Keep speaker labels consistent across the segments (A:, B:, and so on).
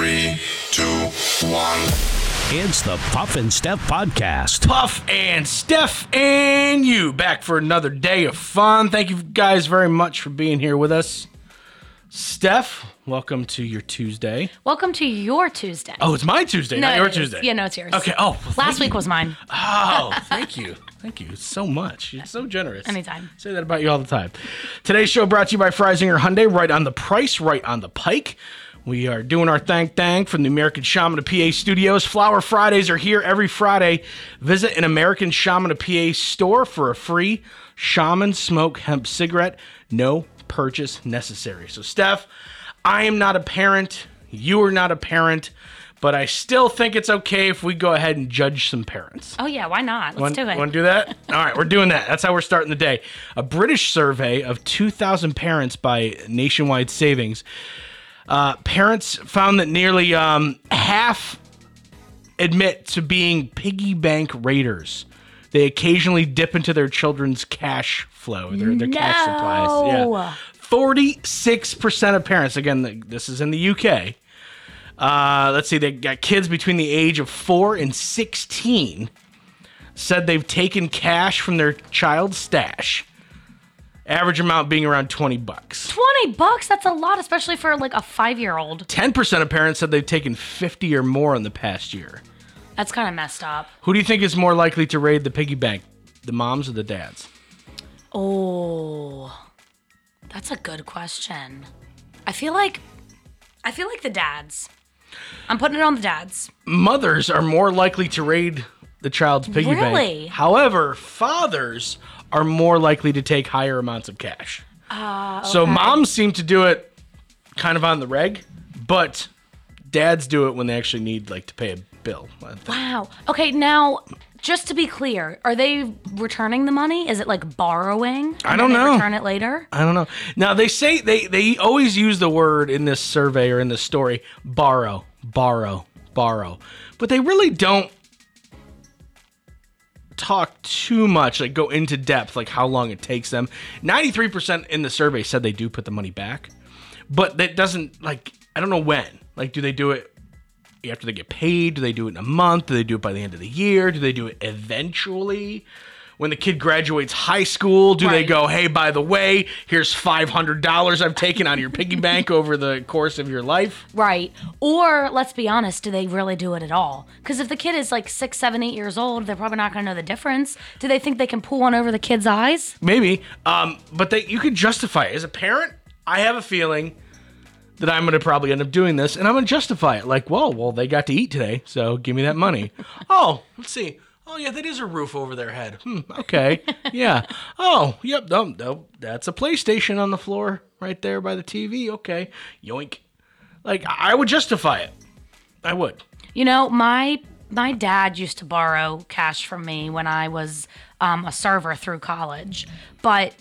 A: Three, two, one.
B: It's the Puff and Steph Podcast.
C: Puff and Steph and you back for another day of fun. Thank you guys very much for being here with us. Steph, welcome to your Tuesday.
D: Welcome to your Tuesday.
C: Oh, it's my Tuesday, not your
D: is.
C: Tuesday.
D: Yeah, no, it's yours.
C: Okay. Oh, well, thank
D: Last
C: you.
D: week was mine.
C: Oh, thank you. Thank you so much. You're so generous.
D: Anytime.
C: Say that about you all the time. Today's show brought to you by Freisinger Hyundai, right on the price, right on the pike. We are doing our thank thank from the American Shaman of PA studios. Flower Fridays are here every Friday. Visit an American Shaman of PA store for a free Shaman Smoke Hemp cigarette. No purchase necessary. So, Steph, I am not a parent. You are not a parent. But I still think it's okay if we go ahead and judge some parents.
D: Oh yeah, why not? Let's
C: Want,
D: do it.
C: Want to do that? All right, we're doing that. That's how we're starting the day. A British survey of 2,000 parents by Nationwide Savings. Uh, parents found that nearly um, half admit to being piggy bank raiders. They occasionally dip into their children's cash flow, their, their cash supplies. Yeah. 46% of parents, again, th- this is in the UK. Uh, let's see, they got kids between the age of 4 and 16 said they've taken cash from their child's stash. Average amount being around 20 bucks.
D: Twenty bucks? That's a lot, especially for like a five-year-old.
C: 10% of parents said they've taken 50 or more in the past year.
D: That's kind of messed up.
C: Who do you think is more likely to raid the piggy bank? The moms or the dads?
D: Oh, that's a good question. I feel like, I feel like the dads. I'm putting it on the dads.
C: Mothers are more likely to raid the child's piggy bank.
D: Really?
C: However, fathers are more likely to take higher amounts of cash. Ah, so moms seem to do it kind of on the reg, but dads do it when they actually need like to pay a bill.
D: Wow. Okay, now just to be clear, are they returning the money? Is it like borrowing?
C: I don't know.
D: Return it later.
C: I don't know. Now they say they they always use the word in this survey or in this story borrow, borrow, borrow. But they really don't talk too much, like go into depth like how long it takes them. 93% in the survey said they do put the money back. But that doesn't like I don't know when. Like do they do it after they get paid? Do they do it in a month? Do they do it by the end of the year? Do they do it eventually? When the kid graduates high school, do they go, hey, by the way, here's $500 I've taken out of your piggy bank over the course of your life?
D: Right. Or let's be honest, do they really do it at all? Because if the kid is like six, seven, eight years old, they're probably not going to know the difference. Do they think they can pull one over the kid's eyes?
C: Maybe. Um, but they, you could justify it. As a parent, I have a feeling that I'm going to probably end up doing this, and I'm going to justify it. Like, well, well, they got to eat today, so give me that money. oh, let's see. Oh, yeah, that is a roof over their head. Hmm, okay. Yeah. Oh, yep. No, no, that's a PlayStation on the floor right there by the TV. Okay. Yoink. Like, I would justify it. I would.
D: You know, my my dad used to borrow cash from me when I was um, a server through college, but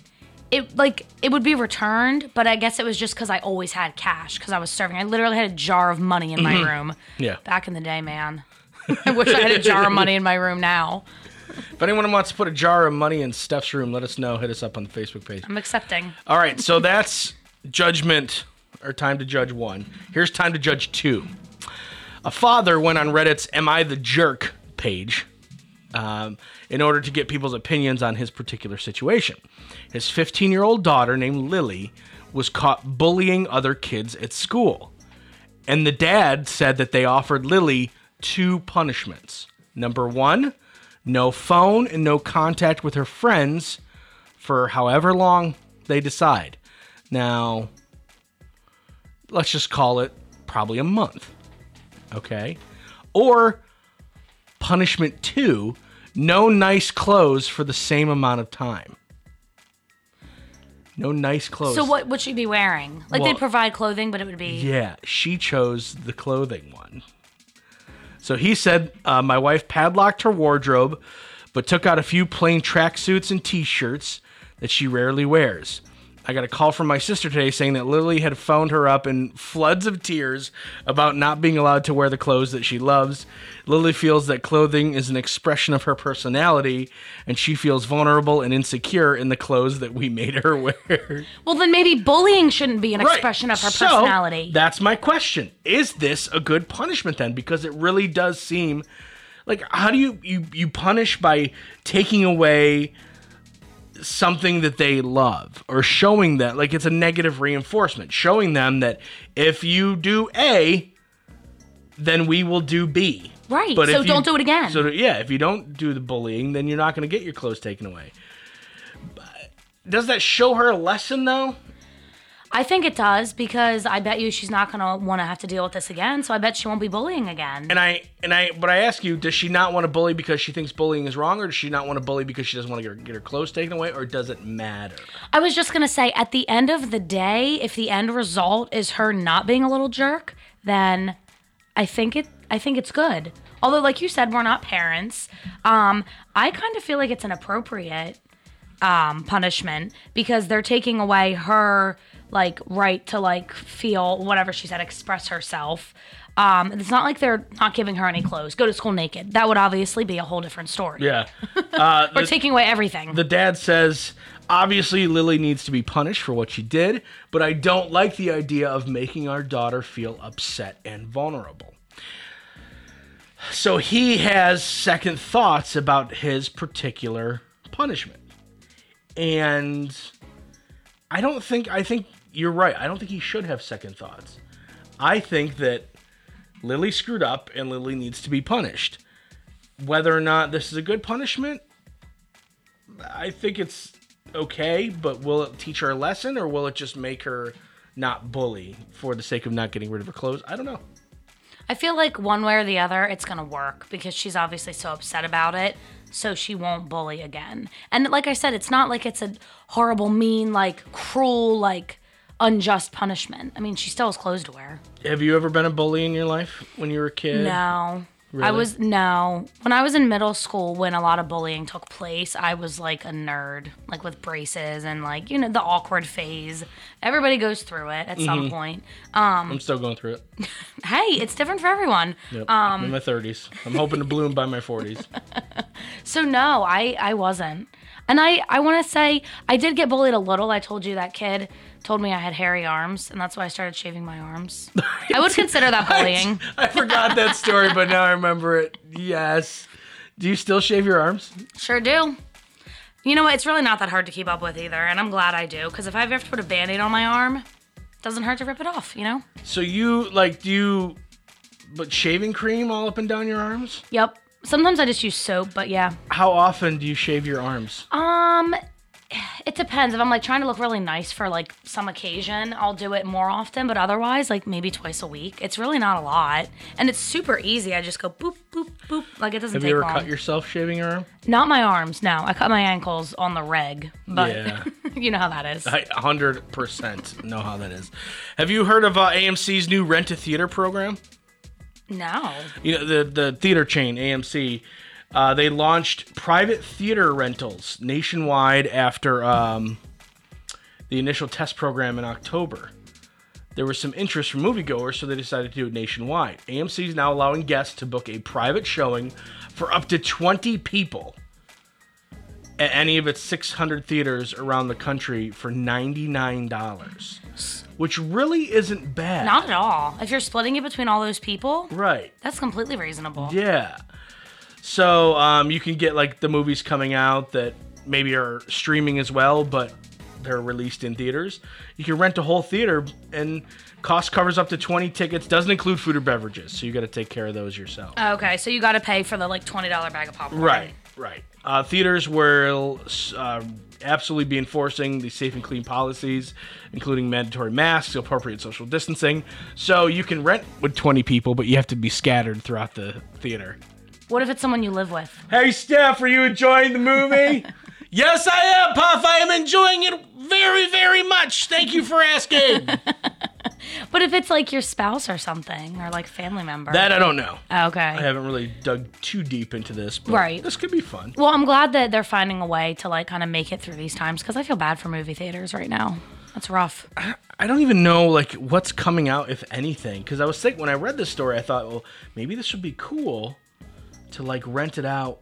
D: it like it would be returned. But I guess it was just because I always had cash because I was serving. I literally had a jar of money in my room.
C: Mm-hmm. Yeah.
D: Back in the day, man. I wish I had a jar of money in my room now.
C: If anyone wants to put a jar of money in Steph's room, let us know. Hit us up on the Facebook page.
D: I'm accepting.
C: All right, so that's judgment or time to judge one. Here's time to judge two. A father went on Reddit's Am I the Jerk page um, in order to get people's opinions on his particular situation. His 15 year old daughter, named Lily, was caught bullying other kids at school. And the dad said that they offered Lily two punishments. Number one, no phone and no contact with her friends for however long they decide. Now, let's just call it probably a month. Okay? Or punishment two, no nice clothes for the same amount of time. No nice clothes.
D: So what would she be wearing? Like
C: Well-
D: they'd provide clothing, but it would be
C: Yeah, she chose the clothing one. So he said, uh, My wife padlocked her wardrobe, but took out a few plain tracksuits and t shirts that she rarely wears. I got a call from my sister today saying that Lily had phoned her up in floods of tears about not being allowed to wear the clothes that she loves. Lily feels that clothing is an expression of her personality, and she feels vulnerable and insecure in the clothes that we made her wear.
D: Well, then maybe bullying shouldn't be an
C: Right.
D: expression of her
C: So,
D: personality.
C: That's my question. Is this a good punishment then? Because it really does seem like how do you you, you punish by taking away something that they love or showing that like it's a negative reinforcement, showing them that if you do A, then we will do B.
D: Right,
C: But
D: so don't do it again.
C: So yeah, if you don't do the bullying, then you're not going to get your clothes taken away. But does that show her a lesson though?
D: I think it does because I bet you she's not going to want to have to deal with this again. So I bet she won't be bullying again.
C: And I and I but I ask you, does she not want to bully because she thinks bullying is wrong, or does she not want to bully because she doesn't want to get her, get her clothes taken away, or does it matter?
D: I was just going to say at the end of the day, if the end result is her not being a little jerk, then I think it I think it's good. Although like you said we're not parents. Um I kind of feel like it's an appropriate um punishment because they're taking away her like right to like feel whatever she said express herself. Um it's not like they're not giving her any clothes. Go to school naked. That would obviously be a whole different story.
C: Yeah. Uh,
D: Or
C: the,
D: taking away everything.
C: the dad says, obviously Lily needs to be punished for what she did, but I don't like the idea of making our daughter feel upset and vulnerable. So he has second thoughts about his particular punishment. And I don't think I think you're right. I don't think he should have second thoughts. I think that Lily screwed up and Lily needs to be punished. Whether or not this is a good punishment, I think it's okay, but will it teach her a lesson or will it just make her not bully for the sake of not getting rid of her clothes? I don't know.
D: I feel like one way or the other, it's gonna work because she's obviously so upset about it, so she won't bully again. And like I said, it's not like it's a horrible, mean, like cruel, like unjust punishment. I mean, she still has clothes to wear.
C: Have you ever been a bully in your life when you were a kid?
D: No.
C: Really?
D: I was no. When I was in middle school, when a lot of bullying took place, I was like a nerd, like with braces and like you know the awkward phase. Everybody goes through it at
C: Mm-hmm.
D: some point.
C: I'm still going through it.
D: Hey, it's different for everyone.
C: Yep. I'm in my 30s. I'm hoping to bloom by my 40s.
D: So no, I I wasn't. And I I want to say I did get bullied a little. I told you that kid told me I had hairy arms, and that's why I started shaving my arms. I would consider that bullying.
C: I forgot that story, but now I remember it. Yes. Do you still shave your arms?
D: Sure do. You know what? It's really not that hard to keep up with either, and I'm glad I do because if I ever have to put a band-aid on my arm, it doesn't hurt to rip it off. You know?
C: So you like do you but shaving cream all up and down your arms?
D: Yep. Sometimes I just use soap, but yeah.
C: How often do you shave your arms?
D: Um, it depends. If I'm like trying to look really nice for like some occasion, I'll do it more often. But otherwise, like maybe twice a week. It's really not a lot, and it's super easy. I just go boop boop boop. Like it doesn't
C: Have
D: take
C: you ever
D: long.
C: cut yourself shaving your arm?
D: Not my arms. No, I cut my ankles on the reg. But
C: Yeah.
D: you know how that is.
C: I 100% know how that is. Have you heard of uh, AMC's new rent a theater program?
D: no.
C: You know, the, the theater chain, AMC, uh, they launched private theater rentals nationwide after um, the initial test program in October. There was some interest from moviegoers, so they decided to do it nationwide. AMC is now allowing guests to book a private showing for up to 20 people at any of its 600 theaters around the country for $99, which really isn't bad.
D: Not at all. If you're splitting it between all those people,
C: right.
D: that's completely reasonable.
C: Yeah. So um, you can get like the movies coming out that maybe are streaming as well, but they're released in theaters. You can rent a whole theater, and cost covers up to 20 tickets. Doesn't include food or beverages, so you got to take care of those yourself.
D: Okay, so you got to pay for the like twenty dollar bag of popcorn.
C: Right, right. Uh, theaters will uh, absolutely be enforcing the safe and clean policies, including mandatory masks, appropriate social distancing. So you can rent with 20 people, but you have to be scattered throughout the theater.
D: What if it's someone you live with?
C: Hey, Steph, are you enjoying the movie? yes, I am, Puff. I am enjoying it very, very much. Thank you for asking.
D: But if it's like your spouse or something, or like family member.
C: that I don't know.
D: okay.
C: I haven't really dug too deep into this, but
D: Right.
C: this could be fun.
D: Well, I'm glad that they're finding a way to like kind of make it through these times because I feel bad for movie theaters right now. That's rough.
C: I don't even know like what's coming out if anything. Because I was thinking when I read this story, I thought, well, maybe this would be cool to like rent it out,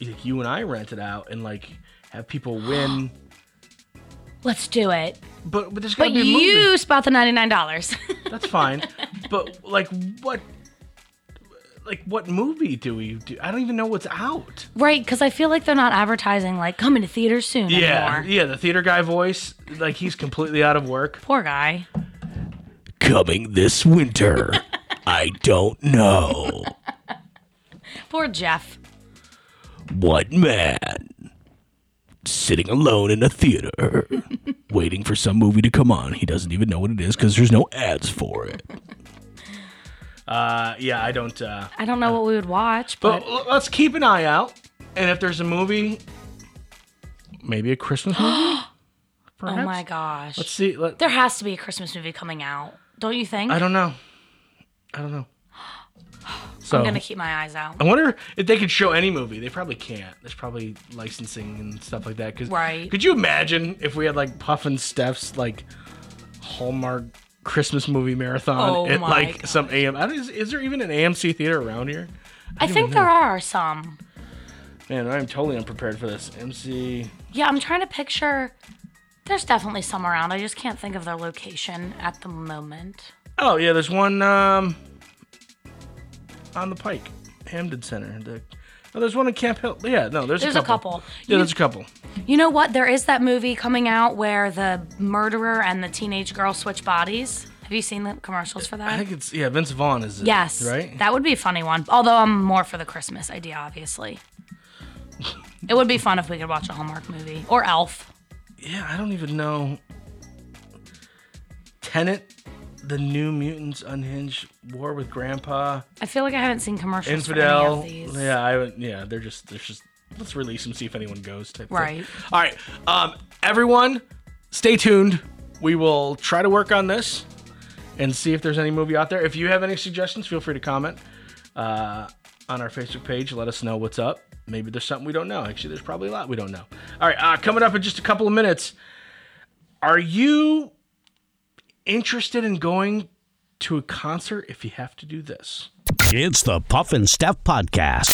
C: like you and I rent it out, and like have people win.
D: Let's do it.
C: But but there's gotta
D: But
C: be a movie.
D: you spot the ninety nine dollars.
C: That's fine. but like what? Like what movie do we do? I don't even know what's out.
D: right? Because I feel like they're not advertising like coming to theaters soon
C: Yeah,
D: anymore.
C: yeah. The theater guy voice, like he's completely out of work.
D: Poor guy.
B: Coming this winter. I don't know.
D: Poor Jeff.
B: One man sitting alone in a theater waiting for some movie to come on. He doesn't even know what it is because there's no ads for it.
C: Uh, yeah, I don't. Uh,
D: I don't know what we would watch, but,
C: but l- let's keep an eye out, and if there's a movie, maybe a Christmas movie.
D: oh my gosh,
C: Let's see. Let,
D: there has to be a Christmas movie coming out. Don't you think?
C: I don't know. I don't know. So
D: I'm gonna keep my eyes out.
C: I wonder if they could show any movie. They probably can't. There's probably licensing and stuff like that. Cause
D: Right.
C: Could you imagine if we had like Puff and Steph's like Hallmark Christmas movie marathon
D: Oh
C: at like
D: gosh.
C: some AM? I is, is there even an AMC theater around here?
D: I think there are some.
C: Man, I'm totally unprepared for this. MC.
D: Yeah, I'm trying to picture. There's definitely some around. I just can't think of their location at the moment.
C: Oh yeah, there's one um on the Pike, Hampden Center. The, oh, there's one in Camp Hill. Yeah, no, there's,
D: There's
C: a
D: a
C: couple.
D: couple.
C: Yeah,
D: You-
C: there's a couple.
D: You know what? There is that movie coming out where the murderer and the teenage girl switch bodies. Have you seen the commercials for that?
C: I think it's yeah, Vince Vaughn is it?
D: Yes.
C: Right.
D: That would be a funny one. Although I'm more for the Christmas idea, obviously. it would be fun if we could watch a Hallmark movie or Elf.
C: yeah, I don't even know. Tenet, the New Mutants Unhinged War with Grandpa,
D: I feel like I haven't seen commercials
C: Infidel.
D: for any of these.
C: Yeah, I. Yeah, they're just they're just let's release them, see if anyone goes. Type thing.
D: Right.
C: All right, um, everyone, stay tuned. We will try to work on this and see if there's any movie out there. If you have any suggestions, feel free to comment uh, on our Facebook page. Let us know what's up. Maybe there's something we don't know. Actually, there's probably a lot we don't know. All right, uh, coming up in just a couple of minutes. Are you interested in going to a concert if you have to do this?
B: It's the Puff and Steph Podcast.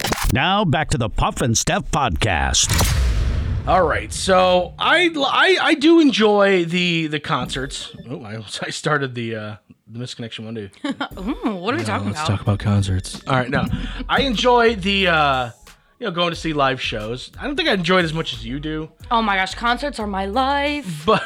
B: Now back to the Puff and Steph Podcast.
C: All right, so I, I I do enjoy the the concerts. Oh, I, I started the uh, the misconnection Monday.
D: Ooh, what are we talking about?
B: Let's talk about concerts.
C: All right, no, I enjoy the uh, you know going to see live shows. I don't think I enjoy it as much as you do,
D: oh my gosh, concerts are my life.
C: but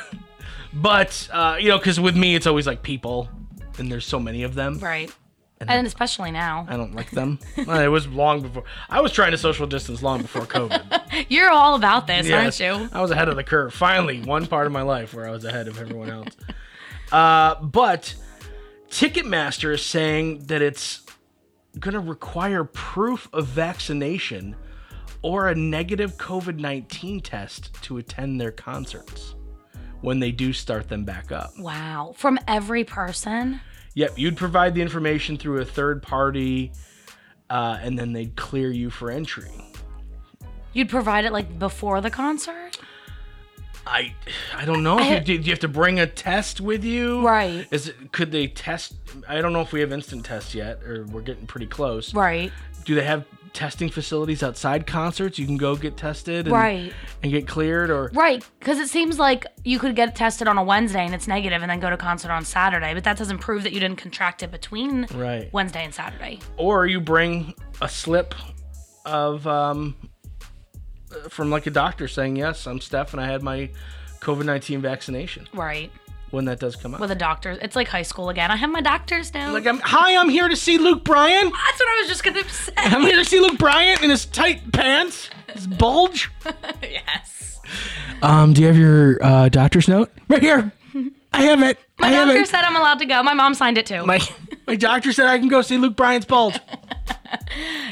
C: but uh, you know because with me it's always like people, and there's so many of them.
D: Right. And especially now.
C: I don't like them. Well, it was long before I was trying to social distance long before COVID.
D: You're all about this,
C: Yes,
D: aren't you?
C: I was ahead of the curve. Finally, one part of my life where I was ahead of everyone else. Uh, but Ticketmaster is saying that it's going to require proof of vaccination or a negative COVID 19 test to attend their concerts when they do start them back up.
D: Wow. From every person?
C: Yep, you'd provide the information through a third party, uh, and then they'd clear you for entry.
D: You'd provide it like before the concert?
C: I I don't know. You, do, do you have to bring a test with you?
D: Right.
C: Is it could they test? I don't know if we have instant tests yet, or we're getting pretty close.
D: Right.
C: Do they have testing facilities outside concerts? You can go get tested, and,
D: Right.
C: and get cleared, or
D: Right. Because it seems like you could get tested on a Wednesday and it's negative and then go to concert on Saturday, but that doesn't prove that you didn't contract it between
C: right,
D: Wednesday and Saturday.
C: or you bring a slip of um from like a doctor saying yes, I'm Steph, and I had my COVID nineteen vaccination
D: Right.
C: When that does come out.
D: With a doctor. It's like high school again. I have my doctor's now.
C: like I'm hi, I'm here to see Luke Bryan.
D: That's what I was just to say.
C: I'm here to see Luke Bryan in his tight pants, his bulge.
D: yes.
B: Um, do you have your uh, doctor's note?
C: Right here. I have it.
D: My
C: I have
D: doctor
C: it.
D: said I'm allowed to go. My mom signed it too.
C: my my doctor said I can go see Luke Bryan's bulge.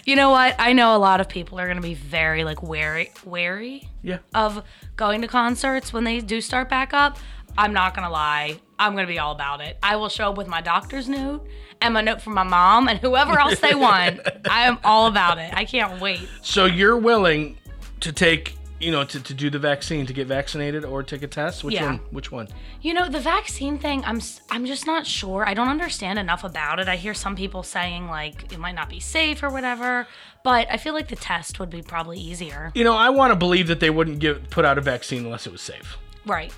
D: you know what? I know a lot of people are going to be very like wary wary
C: Yeah.
D: of going to concerts when they do start back up. I'm not to lie. I'm to be all about it. I will show up with my doctor's note and my note from my mom and whoever else they want. I am all about it. I can't wait.
C: So you're willing to take, you know, to, to do the vaccine, to get vaccinated or take a test? Which
D: Yeah.
C: one? Which one?
D: You know, the vaccine thing, I'm I'm just not sure. I don't understand enough about it. I hear some people saying like it might not be safe or whatever, but I feel like the test would be probably easier.
C: You know, I want to believe that they wouldn't give put out a vaccine unless it was safe.
D: Right.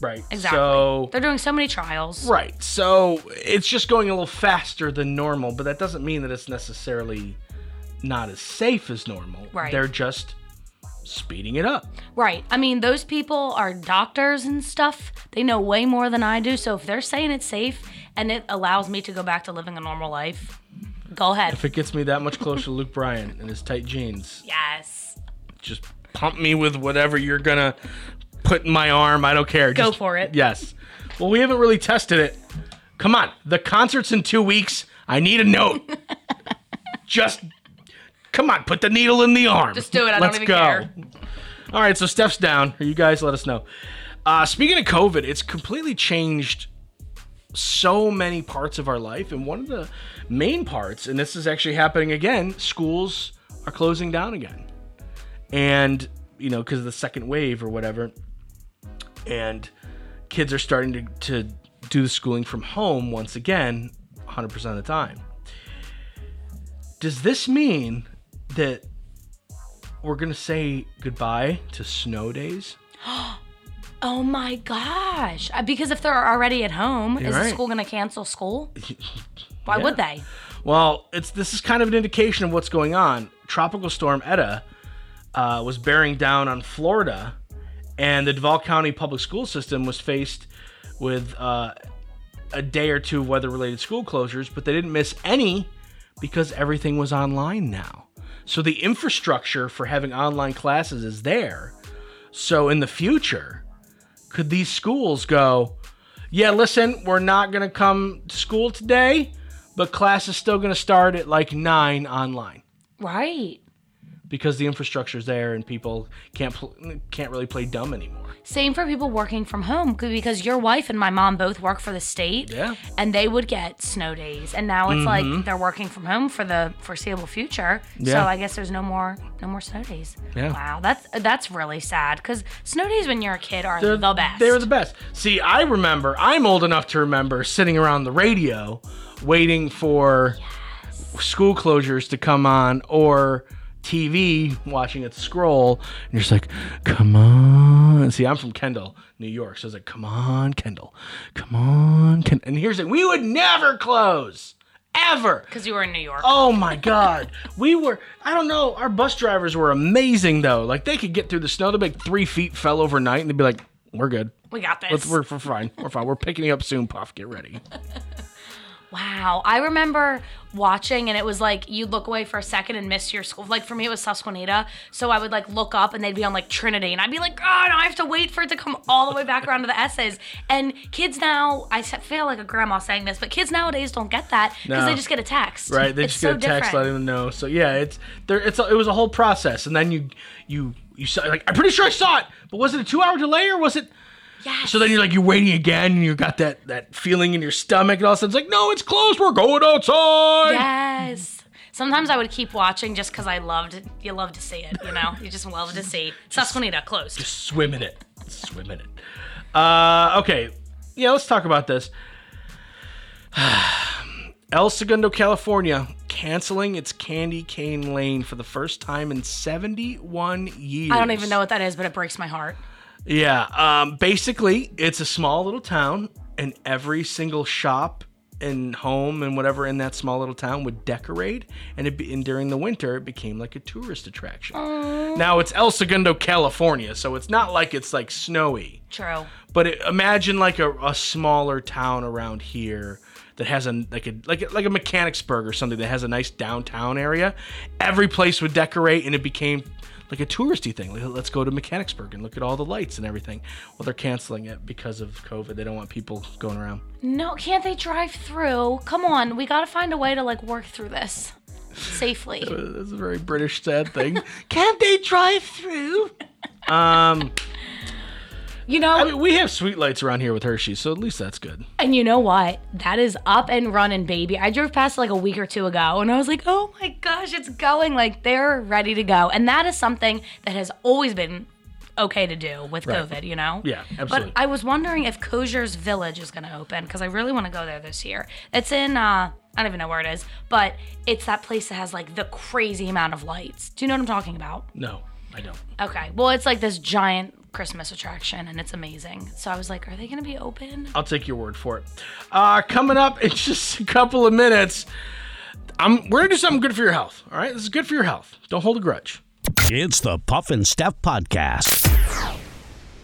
C: Right.
D: Exactly.
C: So
D: They're doing so many trials.
C: Right. So it's just going a little faster than normal, but that doesn't mean that it's necessarily not as safe as normal.
D: Right.
C: They're just speeding it up.
D: Right. I mean, those people are doctors and stuff. They know way more than I do. So if they're saying it's safe and it allows me to go back to living a normal life, go ahead.
C: If it gets me that much closer to Luke Bryan and his tight jeans,
D: Yes.
C: just pump me with whatever you're gonna put in my arm. I don't care.
D: Go
C: Just-
D: for it.
C: Yes. Well, we haven't really tested it. Come on, the concert's in two weeks. I need a note. just come on, put the needle in the arm.
D: Just do it. I don't
C: Let's
D: even
C: go.
D: care.
C: All right, so Steph's down. You guys let us know. Uh, speaking of COVID, it's completely changed so many parts of our life. And one of the main parts, and this is actually happening again, schools are closing down again. And, you know, because of the second wave or whatever. And kids are starting to, to do the schooling from home once again, 100% of the time. Does this mean that we're going to say goodbye to snow days?
D: Oh my gosh. Uh, Because if they're already at home, is
C: right.
D: the school going to cancel school? Why
C: Yeah.
D: would they?
C: Well, it's this is kind of an indication of what's going on. Tropical storm Eta uh, was bearing down on Florida, and the Duval County public school system was faced with uh, a day or two of weather-related school closures, but they didn't miss any because everything was online now. So the infrastructure for having online classes is there. So in the future, could these schools go, yeah, listen, we're not going to come to school today, but class is still going to start at like 9 online
D: Right.
C: Because the infrastructure's there and people can't pl- can't really play dumb anymore.
D: Same for people working from home because your wife and my mom both work for the state.
C: Yeah.
D: And they would get snow days. And now it's like mm-hmm. they're working from home for the foreseeable future.
C: Yeah.
D: So I guess there's no more no more snow days.
C: Yeah.
D: Wow. That's that's really sad cuz snow days when you're a kid are
C: They're
D: the best.
C: They were the best. See, I remember, I'm old enough to remember sitting around the radio waiting for school closures to come on or TV watching it scroll, and you're just like, come on. See, I'm from Kendall, New York, so I was like, come on, Kendall, come on, Kendall. And here's it, we would never close, ever.
D: Because you were in New York.
C: Oh my God. We were, I don't know, our bus drivers were amazing though. Like they could get through the snow. The big three feet fell overnight and they'd be like, we're good.
D: we got this.
C: Let's, we're, we're fine. We're fine. We're picking you up soon, Puff. Get ready.
D: Wow. I remember watching and it was like you'd look away for a second and miss your school. Like for me it was Susquehanna. So I would like look up and they'd be on like Trinity and I'd be like, oh no, I have to wait for it to come all the way back around to the essays. And kids now, I feel like a grandma saying this, but kids nowadays don't get that because
C: No.
D: they just get a text.
C: Right? They
D: It's
C: just get
D: so
C: a text
D: different.
C: letting them know. So yeah, it's there. It's a, it was a whole process, and then you you you saw like I'm pretty sure I saw it, but was it a two hour delay or was it?
D: Yes.
C: So then you're like you're waiting again, and you got that that feeling in your stomach, and all of a sudden it's like no, it's closed. We're going outside.
D: Yes. Sometimes I would keep watching just because I loved you love to see it, you know? You just love to see Susquehanna closed.
C: Just swim in it. Swim in it. Uh, okay. Yeah, let's talk about this. El Segundo, California, canceling its Candy Cane Lane for the first time in 71 years.
D: I don't even know what that is, but it breaks my heart.
C: Yeah. Um, basically, it's a small little town, and every single shop and home and whatever in that small little town would decorate, and, it be, and during the winter, it became like a tourist attraction. Now it's El Segundo, California, so it's not like it's like snowy.
D: True.
C: But it, imagine like a, a smaller town around here that has a like a like a, like a Mechanicsburg or something that has a nice downtown area. Every place would decorate, and it became like a touristy thing. Like, let's go to Mechanicsburg and look at all the lights and everything. Well, they're canceling it because of COVID. They don't want people going around.
D: No, can't they drive through? Come on, we gotta find a way to like work through this safely.
C: That's a very British sad thing. Can't they drive through? Um,
D: You know,
C: I mean, we have sweet lights around here with Hershey, so at least that's good.
D: and you know what? That is up and running, baby. I drove past like a week or two ago, and I was like, oh my gosh, it's going. Like they're ready to go, and that is something that has always been okay to do with COVID. You know?
C: Yeah, absolutely.
D: But I was wondering if Koziar's Village is going to open because I really want to go there this year. It's in. uh I don't even know where it is, but it's that place that has like the crazy amount of lights. Do you know what I'm talking about?
C: No, I don't.
D: Okay. Well, it's like this giant Christmas attraction and it's amazing. So I was like, are they going to be open?
C: I'll take your word for it. Uh, coming up in just a couple of minutes, I'm we're gonna do something good for your health. All right, this is good for your health. Don't hold a grudge.
E: It's the Puff and Steph Podcast.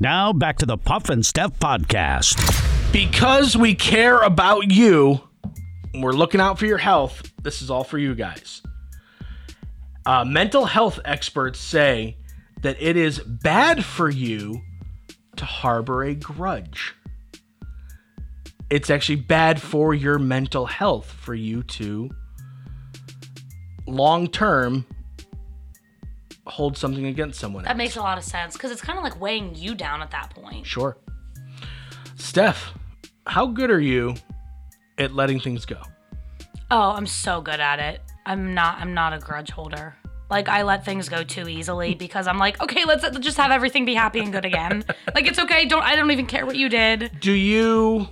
E: Now back to the Puff and Steph Podcast.
C: because we care about you, we're looking out for your health. This is all for you guys. Uh, mental health experts say that it is bad for you to harbor a grudge. It's actually bad for your mental health for you to long term hold something against someone else.
D: That makes a lot of sense because it's kind of like weighing you down at that point.
C: Sure. Steph, how good are you at letting things go?
D: Oh, I'm so good at it. I'm not. I'm not a grudge holder. Like I let things go too easily because I'm like, okay, let's let's just have everything be happy and good again. like it's okay. Don't I don't even care what you did.
C: Do you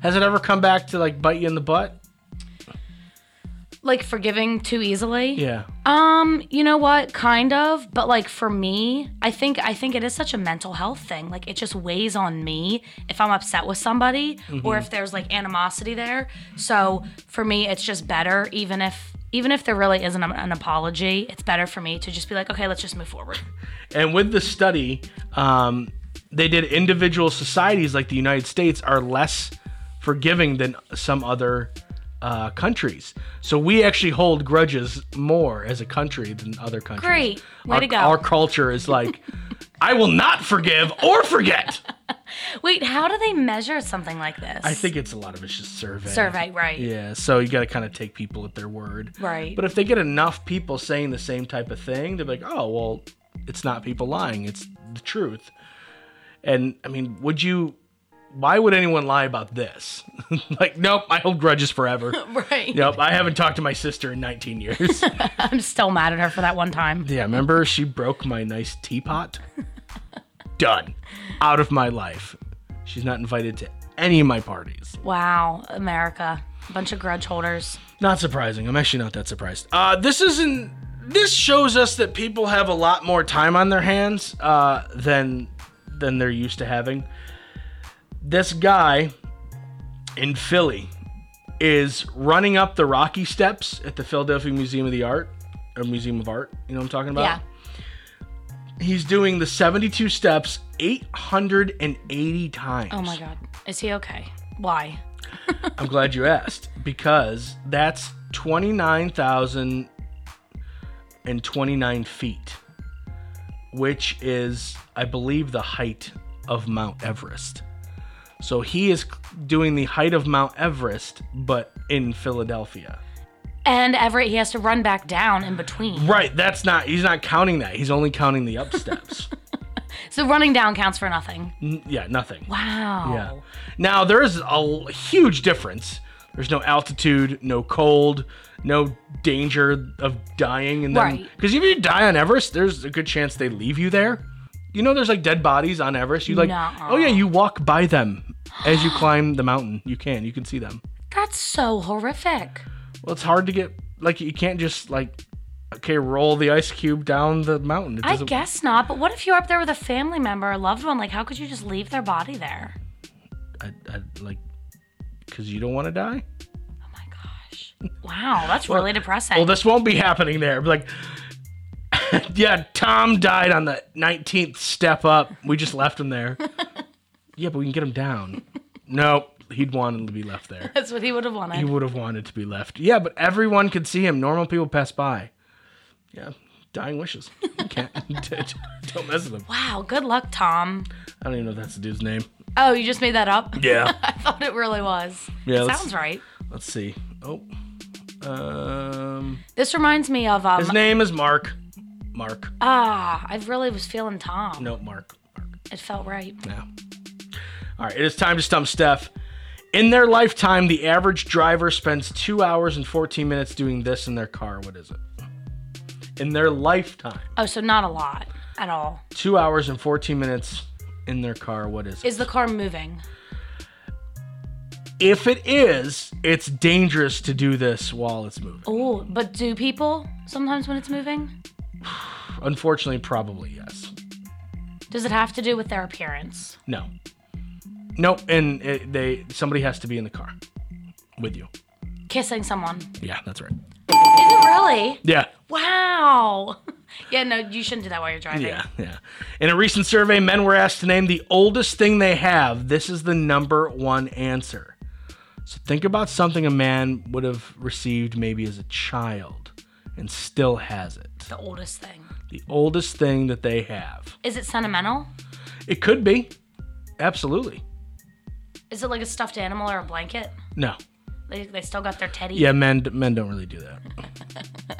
C: has it ever come back to like bite you in the butt?
D: Like forgiving too easily.
C: Yeah.
D: Um, you know what? Kind of, but like for me, I think I think it is such a mental health thing. Like it just weighs on me if I'm upset with somebody or if there's like animosity there. So for me, it's just better even if even if there really isn't an apology, it's better for me to just be like, okay, let's just move forward.
C: And with the study, um, they did individual societies like the United States are less forgiving than some other uh, countries. So we actually hold grudges more as a country than other countries.
D: Great. Way
C: our,
D: to go.
C: Our culture is like, I will not forgive or forget.
D: Wait, how do they measure something like this?
C: I think it's a lot of it's just survey.
D: survey, right?
C: Yeah, so you got to kind of take people at their word.
D: Right.
C: But if they get enough people saying the same type of thing, they're like, oh, well, it's not people lying, it's the truth. And I mean, would you, why would anyone lie about this? like, nope, I hold grudges forever.
D: Right.
C: Yep, I haven't talked to my sister in 19 years.
D: I'm still mad at her for that one time.
C: yeah, remember she broke my nice teapot? Done. Out of my life. She's not invited to any of my parties.
D: Wow, America. A bunch of grudge holders.
C: Not surprising. I'm actually not that surprised. Uh, this isn't. This shows us that people have a lot more time on their hands uh, than than they're used to having. This guy in Philly is running up the Rocky Steps at the Philadelphia Museum of the Art or Museum of Art. You know what I'm talking about?
D: Yeah.
C: He's doing the 72 steps 880 times.
D: Oh my god. Is he okay? Why?
C: I'm glad you asked because that's 29,029 feet, which is, I believe, the height of Mount Everest. So he is doing the height of Mount Everest, but in Philadelphia.
D: And Everett, he has to run back down in between.
C: Right, that's not, he's not counting that. He's only counting the up steps.
D: So running down counts for nothing.
C: N- yeah, nothing.
D: Wow.
C: Yeah. Now there is a huge difference. There's no altitude, no cold, no danger of dying, and then
D: Right.
C: because if you die on Everest, there's a good chance they leave you there. You know, there's like dead bodies on Everest. You like,
D: Nuh-uh.
C: oh yeah, you walk by them as you climb the mountain. You can, you can see them.
D: That's so horrific.
C: Well, it's hard to get like you can't just like okay roll the ice cube down the mountain. It
D: I
C: doesn't-
D: guess not, but what if you're up there with a family member or loved one? Like, how could you just leave their body there?
C: I, I like because you don't want to die.
D: Oh my gosh. Wow, that's really depressing.
C: Well, this won't be happening there. Like, yeah, Tom died on the 19th step up. We just left him there. yeah, but we can get him down. no, he'd want to be left there.
D: that's what he would have wanted.
C: He would have wanted to be left. Yeah, but everyone could see him. Normal people pass by. Yeah, dying wishes. You can't. don't mess with him.
D: wow, good luck, Tom.
C: I don't even know if that's the dude's name.
D: Oh, you just made that up?
C: Yeah.
D: I thought it really was.
C: Yeah,
D: Sounds right.
C: Let's see. Oh. Um.
D: This reminds me of um
C: His name is Mark. Mark.
D: ah, I really was feeling Tom.
C: No, Mark. Mark.
D: It felt right.
C: Yeah. All right, it is time to stump Steph. In their lifetime, the average driver spends two hours and 14 minutes doing this in their car. What is it? In their lifetime,
D: Oh, so not a lot at all.
C: two hours and 14 minutes in their car. What is it?
D: Is the car moving?
C: If it is, it's dangerous to do this while it's moving.
D: Oh, but do people sometimes when it's moving?
C: Unfortunately, probably yes.
D: Does it have to do with their appearance?
C: No. Nope. And it, they somebody has to be in the car with you.
D: Kissing someone.
C: Yeah, that's right.
D: Is it really?
C: Yeah.
D: Wow. Yeah, no, you shouldn't do that while you're driving.
C: Yeah, yeah. In a recent survey, men were asked to name the oldest thing they have. This is the number one answer. So think about something a man would have received maybe as a child and still has it.
D: The oldest thing.
C: The oldest thing that they have.
D: Is it sentimental?
C: It could be. Absolutely.
D: Is it like a stuffed animal or a blanket?
C: No.
D: They, they still got their teddy.
C: Yeah, men men don't really do that.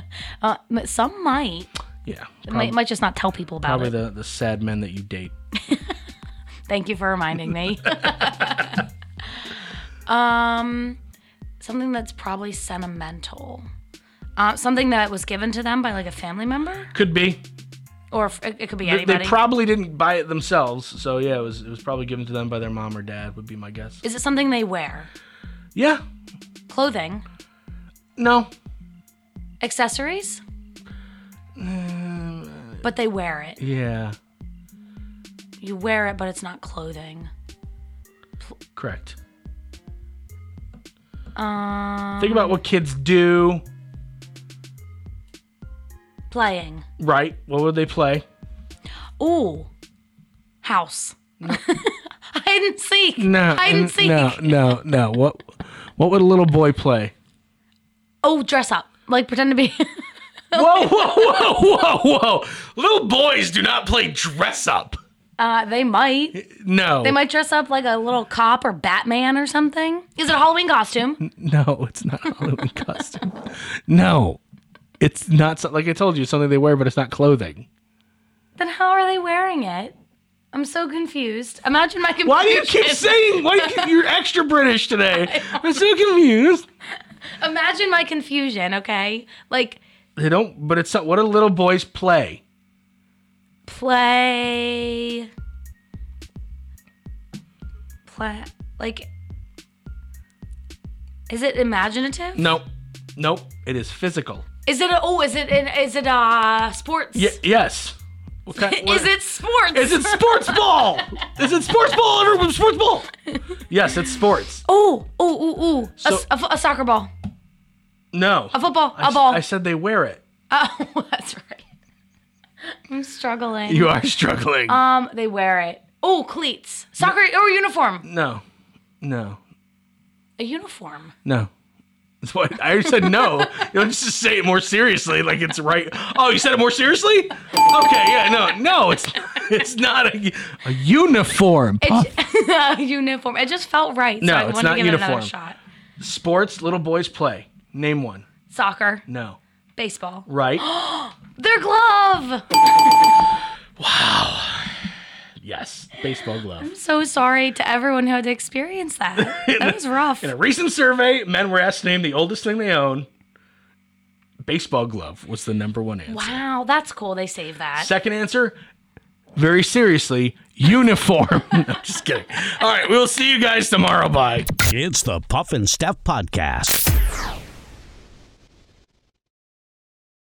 D: Uh, some might.
C: Yeah.
D: They might, might just not tell people about
C: Probably
D: it.
C: the, the sad men that you date.
D: Thank you for reminding me. um, something that's probably sentimental. Uh, something that was given to them by like a family member,
C: Could be.
D: Or it, it could be
C: They,
D: anybody.
C: they probably didn't buy it themselves. So yeah, it was it was probably given to them by their mom or dad would be my guess.
D: Is it something they wear?
C: Yeah.
D: Clothing,
C: No.
D: accessories, but they wear it.
C: Yeah.
D: You wear it, but it's not clothing.
C: Correct.
D: Um,
C: Think about what kids do.
D: Playing.
C: Right. What would they play?
D: Ooh, house. Hide and seek.
C: No.
D: Hide and seek.
C: No. No. No. What? What would a little boy play?
D: Oh, dress up. Like pretend to be.
C: Whoa! Whoa! Whoa! Whoa! Whoa! Little boys do not play dress up.
D: Uh, they might.
C: No.
D: They might dress up like a little cop or Batman or something. Is it a Halloween costume?
C: No, it's not a Halloween costume. No. It's not so, like I told you, it's something they wear, but it's not clothing.
D: Then how are they wearing it? I'm so confused. Imagine my confusion.
C: Why do you keep saying? Why do you keep, you're extra British today? I'm so confused.
D: Imagine my confusion. Okay, like
C: They don't, but it's. What do little boys play?
D: play, play, like. Is it imaginative?
C: Nope. Nope. It is physical.
D: Is it? A, oh, is it? An, is it uh sports?
C: Y- yes. What-
D: Is it sports?
C: Is it sports ball? is it sports ball? Everyone, sports ball. Yes, it's sports.
D: Oh, oh, ooh, ooh. A
C: So-
D: s- a, fo- a soccer ball,
C: No.
D: a football,
C: I
D: a
C: s-
D: ball.
C: I said they wear it.
D: Oh, that's right. I'm struggling.
C: You are struggling.
D: Um, they wear it. Oh, cleats, soccer or uniform.
C: no. No.
D: A uniform.
C: No. What I said no. You know, just say it more seriously, like it's right. Oh, you said it more seriously? Okay, yeah, no, no, it's it's not a, a uniform.
D: A uniform. It just felt right.
C: No,
D: so I
C: it's not
D: to give it
C: uniform.
D: another shot.
C: Sports little boys play. Name one.
D: Soccer,
C: No.
D: baseball.
C: Right?
D: Their glove.
C: Yes. Baseball glove.
D: I'm so sorry to everyone who had to experience that. That was rough.
C: In a recent survey, men were asked to name the oldest thing they own. Baseball glove was the number one answer.
D: Wow, that's cool. They saved that.
C: Second answer, very seriously, uniform. no, just kidding. All right, we'll see you guys tomorrow. Bye.
E: It's the Puff and Steph Podcast.